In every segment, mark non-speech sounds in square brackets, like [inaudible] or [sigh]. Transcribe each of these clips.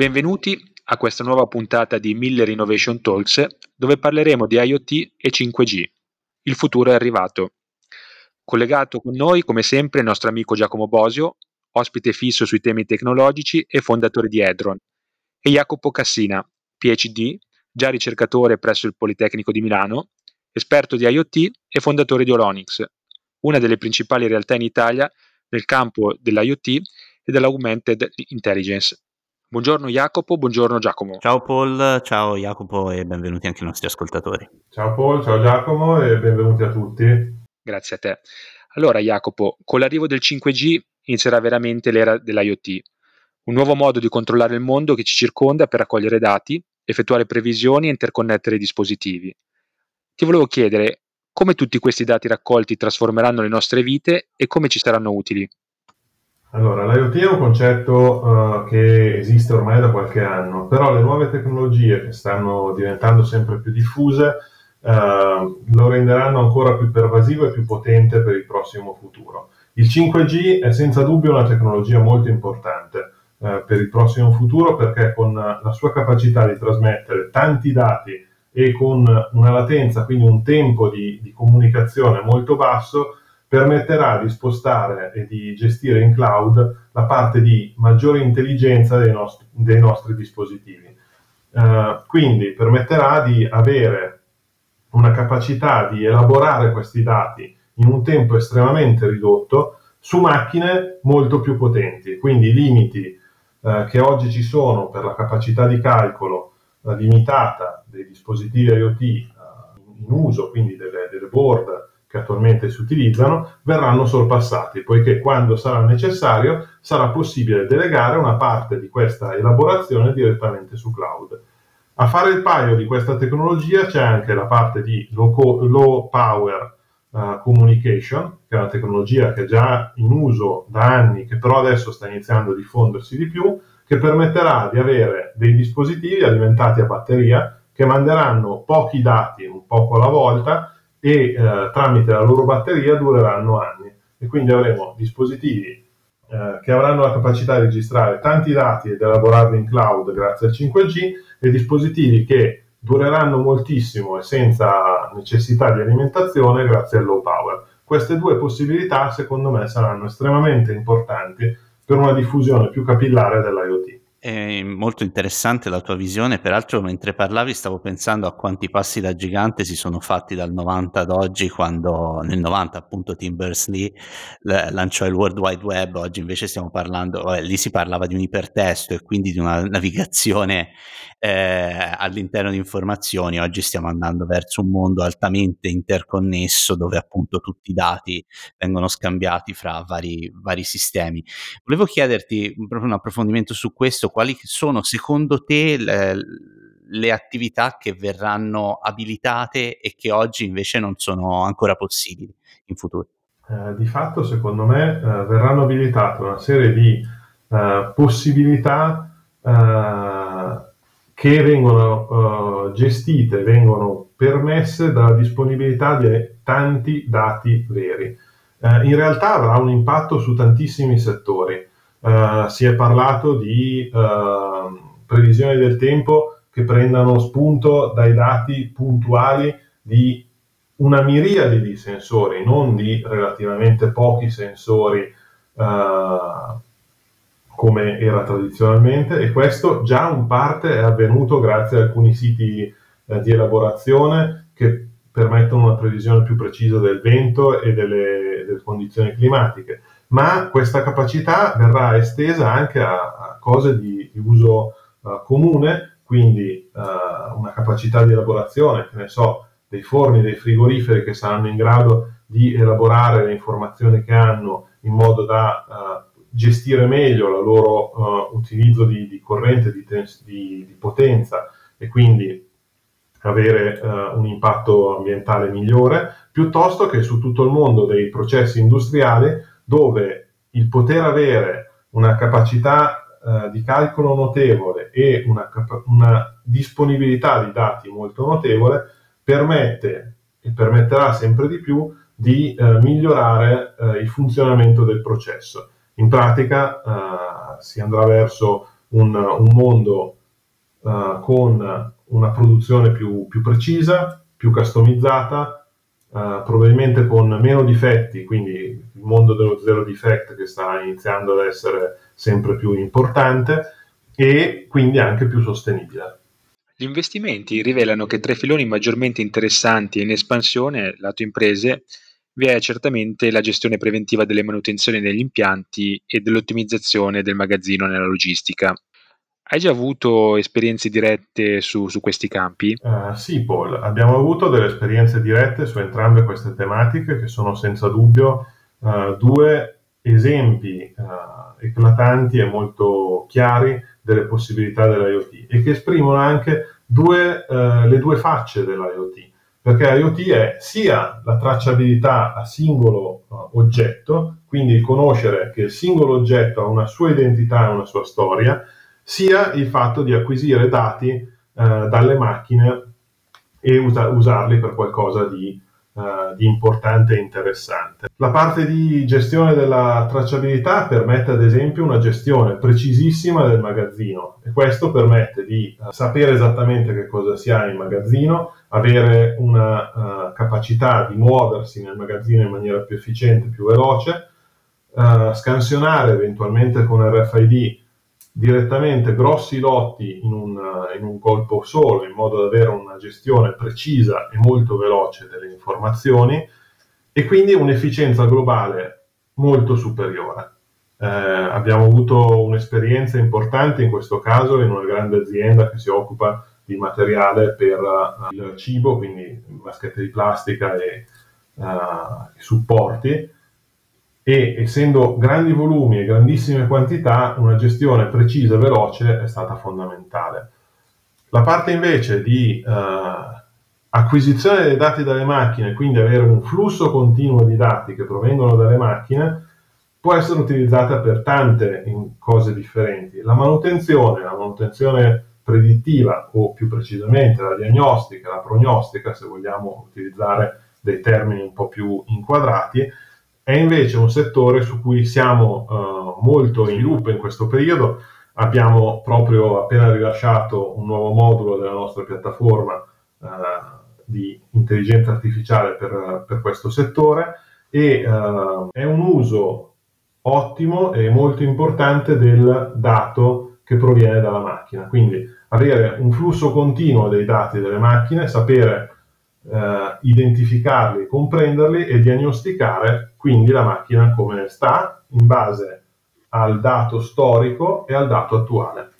Benvenuti a questa nuova puntata di Miller Innovation Talks dove parleremo di IoT e 5G. Il futuro è arrivato. Collegato con noi, come sempre, il nostro amico Giacomo Bosio, ospite fisso sui temi tecnologici e fondatore di Edron, e Jacopo Cassina, PhD, già ricercatore presso il Politecnico di Milano, esperto di IoT e fondatore di Olonix, una delle principali realtà in Italia nel campo dell'IoT e dell'augmented intelligence. Buongiorno Jacopo, buongiorno Giacomo. Ciao Paul, ciao Jacopo e benvenuti anche ai nostri ascoltatori. Ciao Paul, ciao Giacomo e benvenuti a tutti. Grazie a te. Allora Jacopo, con l'arrivo del 5G inizierà veramente l'era dell'IoT, un nuovo modo di controllare il mondo che ci circonda per raccogliere dati, effettuare previsioni e interconnettere i dispositivi. Ti volevo chiedere come tutti questi dati raccolti trasformeranno le nostre vite e come ci saranno utili. Allora, l'IoT è un concetto uh, che esiste ormai da qualche anno, però le nuove tecnologie che stanno diventando sempre più diffuse uh, lo renderanno ancora più pervasivo e più potente per il prossimo futuro. Il 5G è senza dubbio una tecnologia molto importante uh, per il prossimo futuro perché con la sua capacità di trasmettere tanti dati e con una latenza, quindi un tempo di, di comunicazione molto basso, permetterà di spostare e di gestire in cloud la parte di maggiore intelligenza dei nostri, dei nostri dispositivi. Uh, quindi permetterà di avere una capacità di elaborare questi dati in un tempo estremamente ridotto su macchine molto più potenti. Quindi i limiti uh, che oggi ci sono per la capacità di calcolo uh, limitata dei dispositivi IoT in uso, quindi delle, delle board che attualmente si utilizzano verranno sorpassati, poiché quando sarà necessario sarà possibile delegare una parte di questa elaborazione direttamente su cloud. A fare il paio di questa tecnologia c'è anche la parte di low, power uh, communication, che è una tecnologia che è già in uso da anni, che però adesso sta iniziando a diffondersi di più, che permetterà di avere dei dispositivi alimentati a batteria che manderanno pochi dati, un poco alla volta, e eh, tramite la loro batteria dureranno anni e quindi avremo dispositivi eh, che avranno la capacità di registrare tanti dati ed elaborarli in cloud grazie al 5G e dispositivi che dureranno moltissimo e senza necessità di alimentazione grazie al low power. Queste due possibilità secondo me saranno estremamente importanti per una diffusione più capillare dell'IoT. È molto interessante la tua visione, peraltro mentre parlavi stavo pensando a quanti passi da gigante si sono fatti dal 90 ad oggi, quando nel 90 appunto Tim Berners-Lee lanciò il World Wide Web, oggi invece stiamo parlando, eh, lì si parlava di un ipertesto e quindi di una navigazione eh, all'interno di informazioni, oggi stiamo andando verso un mondo altamente interconnesso dove appunto tutti i dati vengono scambiati fra vari, vari sistemi. Volevo chiederti proprio un approfondimento su questo, quali sono secondo te le, le attività che verranno abilitate e che oggi invece non sono ancora possibili in futuro? Eh, di fatto, secondo me, eh, verranno abilitate una serie di eh, possibilità eh, che vengono uh, gestite, vengono permesse dalla disponibilità di tanti dati veri. Uh, in realtà avrà un impatto su tantissimi settori. Uh, si è parlato di previsioni del tempo che prendano spunto dai dati puntuali di una miriade di sensori, non di relativamente pochi sensori come era tradizionalmente e questo già in parte è avvenuto grazie a alcuni siti eh, di elaborazione che permettono una previsione più precisa del vento e delle, delle condizioni climatiche, ma questa capacità verrà estesa anche a, a cose di, di uso uh, comune, quindi uh, una capacità di elaborazione, che ne so, dei forni, dei frigoriferi che saranno in grado di elaborare le informazioni che hanno in modo da uh, gestire meglio il loro uh, utilizzo di, di corrente, di, di, di, potenza e quindi avere uh, un impatto ambientale migliore, piuttosto che su tutto il mondo dei processi industriali dove il poter avere una capacità uh, di calcolo notevole e una, capa- una disponibilità di dati molto notevole permette e permetterà sempre di più di migliorare il funzionamento del processo in pratica eh, si andrà verso un, un mondo uh, con una produzione più, più, precisa, più customizzata, uh, probabilmente con meno difetti, quindi il mondo dello zero defect che sta iniziando ad essere sempre più importante e quindi anche più sostenibile. Gli investimenti rivelano che tra i filoni maggiormente interessanti e in espansione, lato imprese, vi è certamente la gestione preventiva delle manutenzioni negli impianti e dell'ottimizzazione del magazzino nella logistica. Hai già avuto esperienze dirette su, su questi campi? Uh, sì, Paul, abbiamo avuto delle esperienze dirette su entrambe queste tematiche che sono senza dubbio uh, due esempi uh, eclatanti e molto chiari delle possibilità dell'IoT e che esprimono anche due, le due facce dell'IoT perché IoT è sia la tracciabilità a singolo uh, oggetto, quindi conoscere che il singolo oggetto ha una sua identità e una sua storia, sia il fatto di acquisire dati uh, dalle macchine e usa- usarli per qualcosa di uh, di importante e interessante. La parte di gestione della tracciabilità permette ad esempio una gestione precisissima del magazzino e questo permette di sapere esattamente che cosa si ha in magazzino, avere una uh, capacità di muoversi nel magazzino in maniera più efficiente, più veloce, scansionare eventualmente con RFID direttamente grossi lotti in un, in un, colpo solo, in modo da avere una gestione precisa e molto veloce delle informazioni e quindi un'efficienza globale molto superiore. Eh, abbiamo avuto un'esperienza importante in questo caso in una grande azienda che si occupa di materiale per uh, il cibo, quindi vaschette di plastica e, uh, e supporti, e essendo grandi volumi e grandissime quantità, una gestione precisa e veloce è stata fondamentale. La parte invece di eh, acquisizione dei dati dalle macchine, quindi avere un flusso continuo di dati che provengono dalle macchine, può essere utilizzata per tante cose differenti. La manutenzione, la manutenzione predittiva o più precisamente la diagnostica, la prognostica, se vogliamo utilizzare dei termini un po' più inquadrati, è invece un settore su cui siamo uh, molto in loop in questo periodo. Abbiamo proprio appena rilasciato un nuovo modulo della nostra piattaforma uh, di intelligenza artificiale per, per questo settore e uh, è un uso ottimo e molto importante del dato che proviene dalla macchina. Quindi avere un flusso continuo dei dati delle macchine, sapere eh, identificarli, comprenderli e diagnosticare quindi la macchina come sta in base al dato storico e al dato attuale.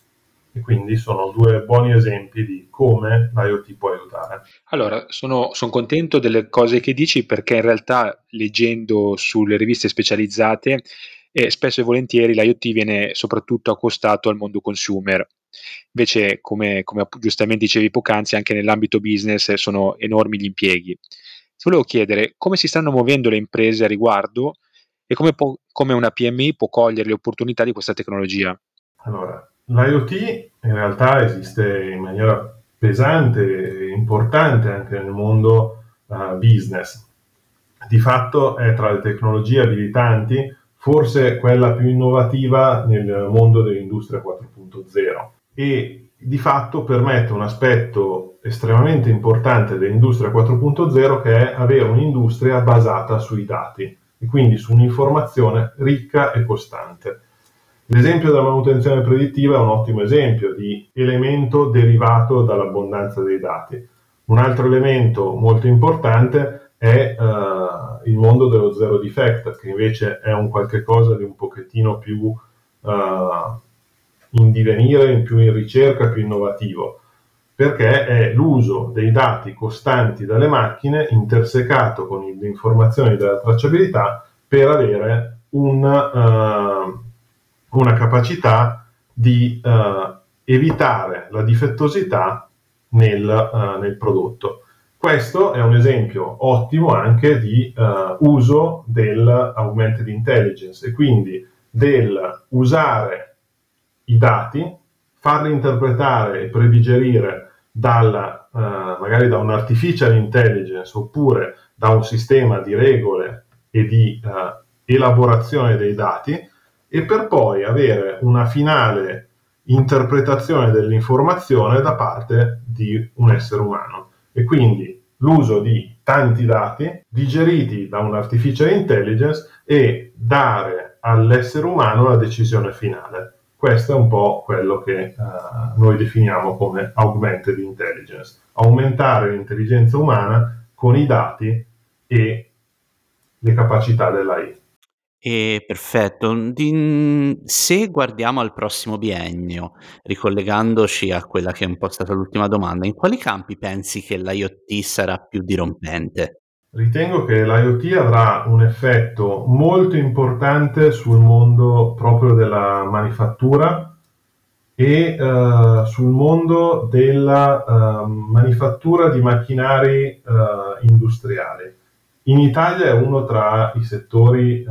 E quindi sono due buoni esempi di come l'IoT può aiutare. Allora, sono, sono contento delle cose che dici perché in realtà leggendo sulle riviste specializzate eh, spesso e volentieri l'IoT viene soprattutto accostato al mondo consumer Invece, come, come giustamente dicevi poc'anzi, anche nell'ambito business sono enormi gli impieghi. Ti volevo chiedere come si stanno muovendo le imprese a riguardo e come, po- come una PMI può cogliere le opportunità di questa tecnologia. Allora, l'IoT in realtà esiste in maniera pesante e importante anche nel mondo uh, business. Di fatto è tra le tecnologie abilitanti forse quella più innovativa nel mondo dell'industria 4.0 e di fatto permette un aspetto estremamente importante dell'industria 4.0 che è avere un'industria basata sui dati e quindi su un'informazione ricca e costante. L'esempio della manutenzione predittiva è un ottimo esempio di elemento derivato dall'abbondanza dei dati. Un altro elemento molto importante è uh, il mondo dello zero defect, che invece è un qualche cosa di un pochettino più uh, in divenire, più in ricerca, più innovativo, perché è l'uso dei dati costanti dalle macchine intersecato con le informazioni della tracciabilità per avere un, uh, una capacità di evitare la difettosità nel, nel, prodotto. Questo è un esempio ottimo anche di uso dell'augmented intelligence e quindi del usare i dati, farli interpretare e predigerire dalla, uh, magari da un artificial intelligence oppure da un sistema di regole e di uh, elaborazione dei dati e per poi avere una finale interpretazione dell'informazione da parte di un essere umano e quindi l'uso di tanti dati digeriti da un'artificial intelligence e dare all'essere umano la decisione finale. Questo è un po' quello che uh, noi definiamo come augmented intelligence, aumentare l'intelligenza umana con i dati e le capacità dell'AI. E perfetto. Di- se guardiamo al prossimo biennio, ricollegandoci a quella che è un po' stata l'ultima domanda, in quali campi pensi che l'IoT sarà più dirompente? Ritengo che l'IoT avrà un effetto molto importante sul mondo proprio della manifattura e uh, sul mondo della uh, manifattura di macchinari uh, industriali. In Italia è uno tra i settori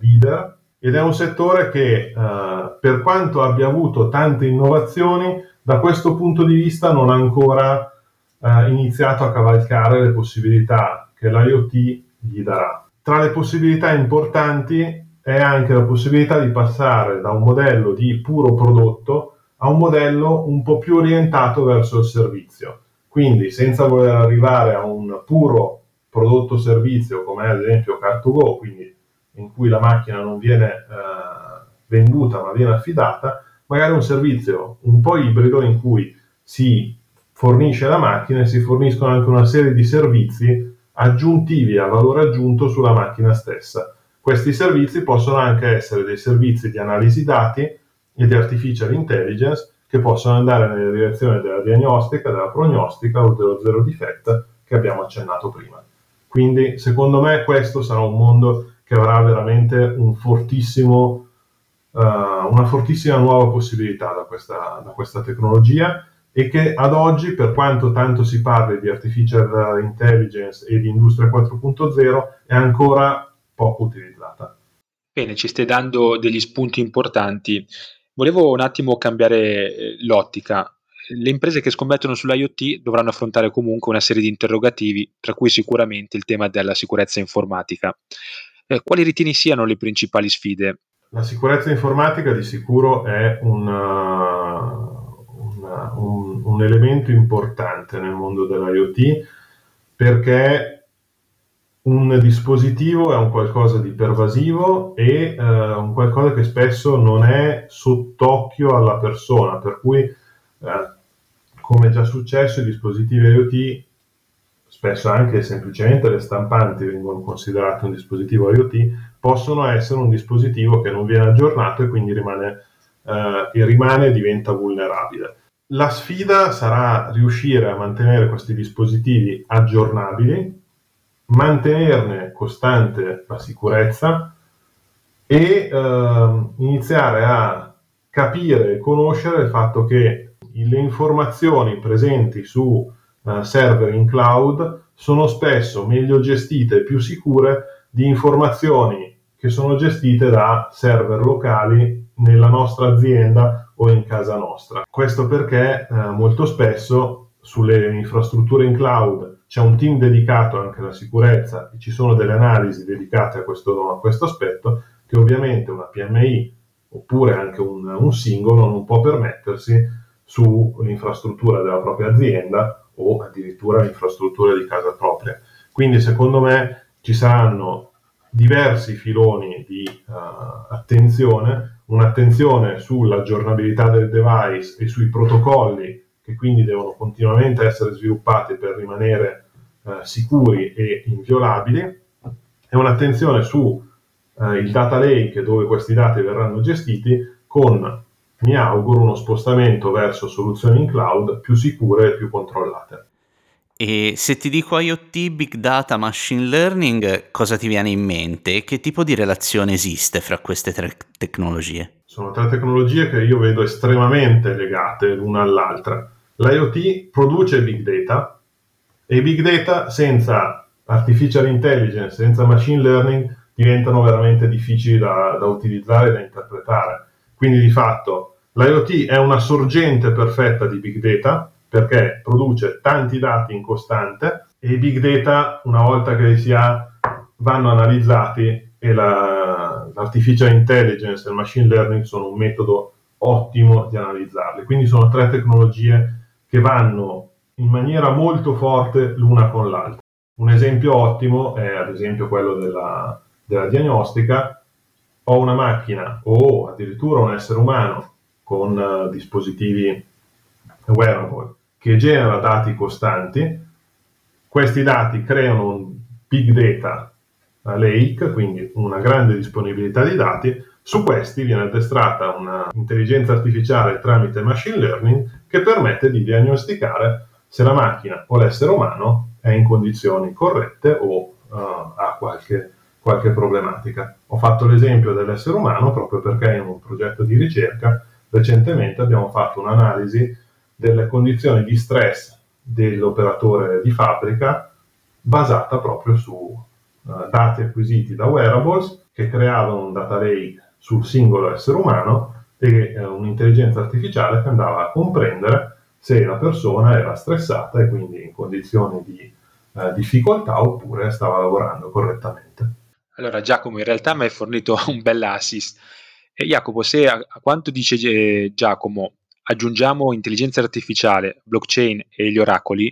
leader ed è un settore che per quanto abbia avuto tante innovazioni, da questo punto di vista non ha ancora iniziato a cavalcare le possibilità che l'IoT gli darà. Tra le possibilità importanti è anche la possibilità di passare da un modello di puro prodotto a un modello un po' più orientato verso il servizio. Quindi senza voler arrivare a un puro prodotto servizio come ad esempio Car2Go, quindi in cui la macchina non viene eh, venduta ma viene affidata, magari un servizio un po' ibrido in cui si fornisce la macchina e si forniscono anche una serie di servizi aggiuntivi al valore aggiunto sulla macchina stessa. Questi servizi possono anche essere dei servizi di analisi dati e di artificial intelligence che possono andare nella direzione della diagnostica, della prognostica o dello zero difetto che abbiamo accennato prima. Quindi secondo me questo sarà un mondo che avrà veramente un fortissimo, uh, una fortissima nuova possibilità da questa, da questa tecnologia e che ad oggi, per quanto tanto si parli di artificial intelligence e di industria 4.0, è ancora poco utilizzata. Bene, ci stai dando degli spunti importanti. Volevo un attimo cambiare eh, l'ottica. Le imprese che scommettono sull'IoT dovranno affrontare comunque una serie di interrogativi, tra cui sicuramente il tema della sicurezza informatica. Eh, quali ritieni siano le principali sfide? La sicurezza informatica di sicuro è un, un, un elemento importante nel mondo dell'IoT perché un dispositivo è un qualcosa di pervasivo e uh, un qualcosa che spesso non è sott'occhio alla persona, per cui, uh, come è già successo, i dispositivi IoT, spesso anche semplicemente le stampanti vengono considerate un dispositivo IoT, possono essere un dispositivo che non viene aggiornato e quindi rimane, uh, e rimane e diventa vulnerabile. La sfida sarà riuscire a mantenere questi dispositivi aggiornabili, mantenerne costante la sicurezza e eh, iniziare a capire e conoscere il fatto che le informazioni presenti su eh, server in cloud sono spesso meglio gestite e più sicure di informazioni che sono gestite da server locali nella nostra azienda o in casa nostra. Questo perché eh, molto spesso sulle infrastrutture in cloud c'è un team dedicato anche alla sicurezza e ci sono delle analisi dedicate a questo, a questo aspetto che ovviamente una PMI oppure anche un, un singolo non può permettersi sull'infrastruttura della propria azienda o addirittura l'infrastruttura di casa propria. Quindi secondo me ci saranno diversi filoni di uh, attenzione un'attenzione sull'aggiornabilità del device e sui protocolli che quindi devono continuamente essere sviluppati per rimanere eh, sicuri e inviolabili e un'attenzione sul eh, data lake dove questi dati verranno gestiti con, mi auguro, uno spostamento verso soluzioni in cloud più sicure e più controllate. E se ti dico IoT, Big Data, Machine Learning, cosa ti viene in mente? Che tipo di relazione esiste fra queste tre tecnologie? Sono tre tecnologie che io vedo estremamente legate l'una all'altra. L'IoT produce big data e i big data senza artificial intelligence, senza machine learning, diventano veramente difficili da, da utilizzare e da interpretare. Quindi di fatto l'IoT è una sorgente perfetta di big data perché produce tanti dati in costante e i big data, una volta che li si ha, vanno analizzati e la, l'artificial intelligence e il machine learning sono un metodo ottimo di analizzarli. Quindi sono tre tecnologie che vanno in maniera molto forte l'una con l'altra. Un esempio ottimo è ad esempio quello della, della diagnostica. Ho una macchina o addirittura un essere umano con uh, dispositivi wearable che genera dati costanti. Questi dati creano un big data lake, quindi una grande disponibilità di dati. Su questi viene addestrata un'intelligenza artificiale tramite machine learning che permette di diagnosticare se la macchina o l'essere umano è in condizioni corrette o uh, ha qualche, qualche problematica. Ho fatto l'esempio dell'essere umano proprio perché in un progetto di ricerca recentemente abbiamo fatto un'analisi delle condizioni di stress dell'operatore di fabbrica basata proprio su uh, dati acquisiti da wearables che creavano un data lake sul singolo essere umano e uh, un'intelligenza artificiale che andava a comprendere se la persona era stressata e quindi in condizioni di eh, difficoltà oppure stava lavorando correttamente. Allora Giacomo, in realtà mi hai fornito [laughs] un bel assist. E Jacopo, se a, a quanto dice eh, Giacomo aggiungiamo intelligenza artificiale, blockchain e gli oracoli,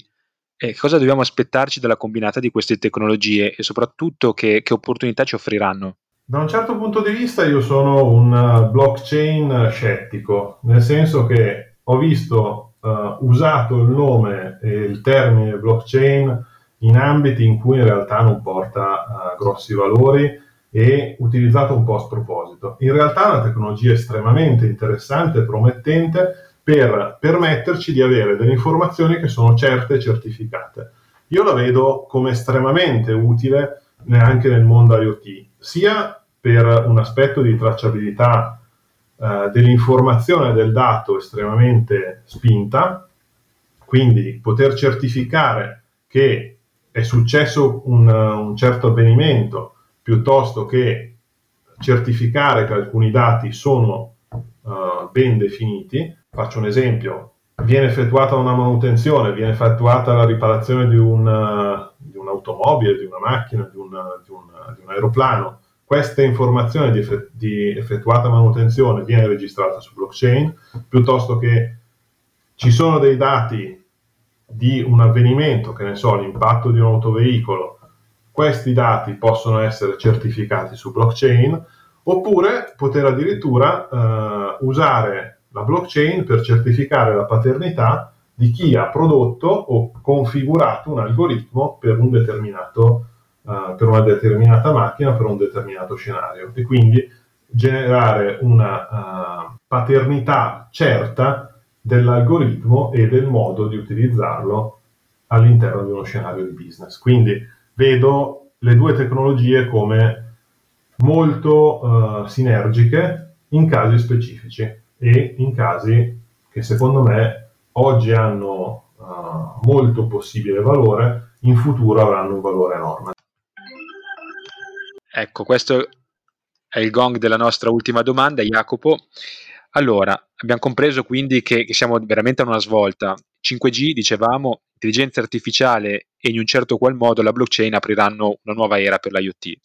eh, cosa dobbiamo aspettarci dalla combinata di queste tecnologie e soprattutto che, che opportunità ci offriranno? Da un certo punto di vista io sono un uh, blockchain scettico, nel senso che ho visto uh, usato il nome e il termine blockchain in ambiti in cui in realtà non porta uh, grossi valori e utilizzato un po' a sproposito. In realtà è una tecnologia estremamente interessante e promettente per permetterci di avere delle informazioni che sono certe e certificate. Io la vedo come estremamente utile anche nel mondo IoT, sia per un aspetto di tracciabilità eh, dell'informazione del dato estremamente spinta, quindi poter certificare che è successo un, un certo avvenimento piuttosto che certificare che alcuni dati sono uh, ben definiti. Faccio un esempio, viene effettuata una manutenzione, viene effettuata la riparazione di, un, di un'automobile, di una macchina, di un, di un, di un aeroplano questa informazione di, eff- di, effettuata manutenzione viene registrata su blockchain, piuttosto che ci sono dei dati di un avvenimento, che ne so, l'impatto di un autoveicolo, questi dati possono essere certificati su blockchain, oppure poter addirittura eh, usare la blockchain per certificare la paternità di chi ha prodotto o configurato un algoritmo per un uh, per una determinata macchina, per un determinato scenario e quindi generare una uh, paternità certa dell'algoritmo e del modo di utilizzarlo all'interno di uno scenario di business. Quindi vedo le due tecnologie come molto uh, sinergiche in casi specifici e in casi che secondo me oggi hanno uh, molto possibile valore, in futuro avranno un valore enorme. Ecco, questo è il gong della nostra ultima domanda, Jacopo. Allora, abbiamo compreso quindi che, che siamo veramente a una svolta. 5G, dicevamo, intelligenza artificiale e in un certo qual modo la blockchain apriranno una nuova era per l'IoT.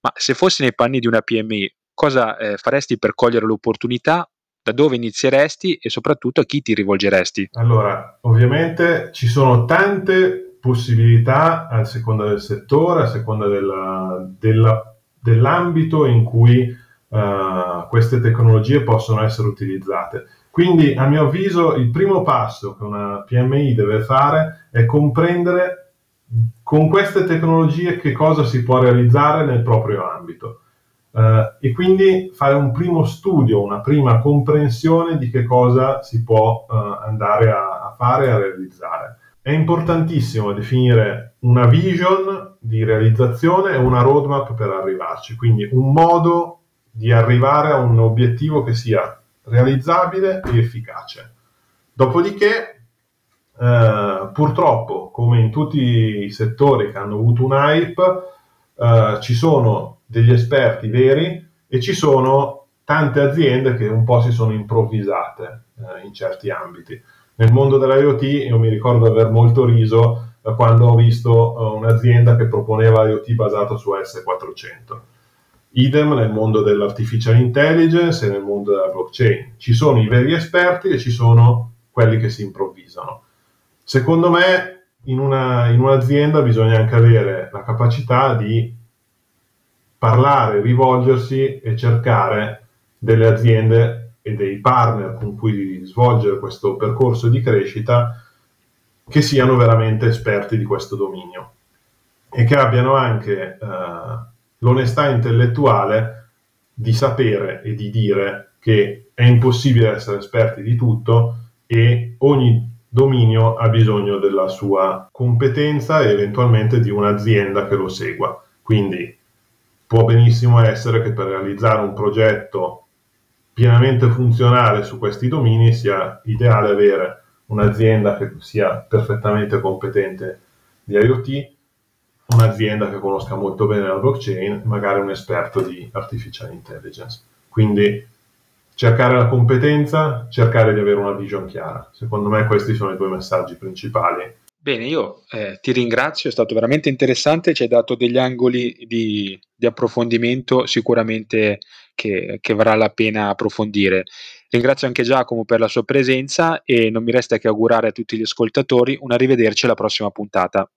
Ma se fossi nei panni di una PMI, cosa eh, faresti per cogliere l'opportunità? Da dove inizieresti e soprattutto a chi ti rivolgeresti? Allora, ovviamente ci sono tante possibilità a seconda del settore, a seconda della, della, dell'ambito in cui uh, queste tecnologie possono essere utilizzate. Quindi, a mio avviso, il primo passo che una PMI deve fare è comprendere con queste tecnologie che cosa si può realizzare nel proprio ambito. Uh, e quindi fare un primo studio, una prima comprensione di che cosa si può uh, andare a, a fare a realizzare è importantissimo definire una vision di realizzazione e una roadmap per arrivarci, quindi un modo di arrivare a un obiettivo che sia realizzabile e efficace. Dopodiché, eh, purtroppo, come in tutti i settori che hanno avuto un hype, eh, ci sono degli esperti veri e ci sono tante aziende che un po' si sono improvvisate eh, in certi ambiti nel mondo dell'IoT io mi ricordo aver molto riso quando ho visto uh, un'azienda che proponeva IoT basato su S400. Idem nel mondo dell'artificial intelligence e nel mondo della blockchain. Ci sono i veri esperti e ci sono quelli che si improvvisano. Secondo me in, una, in un'azienda bisogna anche avere la capacità di parlare, rivolgersi e cercare delle aziende e dei partner con cui svolgere questo percorso di crescita che siano veramente esperti di questo dominio e che abbiano anche eh, l'onestà intellettuale di sapere e di dire che è impossibile essere esperti di tutto e ogni dominio ha bisogno della sua competenza e eventualmente di un'azienda che lo segua. Quindi può benissimo essere che per realizzare un progetto pienamente funzionale su questi domini sia ideale avere un'azienda che sia perfettamente competente di IoT, un'azienda che conosca molto bene la blockchain, magari un esperto di artificial intelligence. Quindi cercare la competenza, cercare di avere una vision chiara. Secondo me questi sono i due messaggi principali. Bene, io eh, ti ringrazio, è stato veramente interessante, ci hai dato degli angoli di, di approfondimento sicuramente che, che varrà la pena approfondire. Ringrazio anche Giacomo per la sua presenza e non mi resta che augurare a tutti gli ascoltatori un arrivederci alla prossima puntata.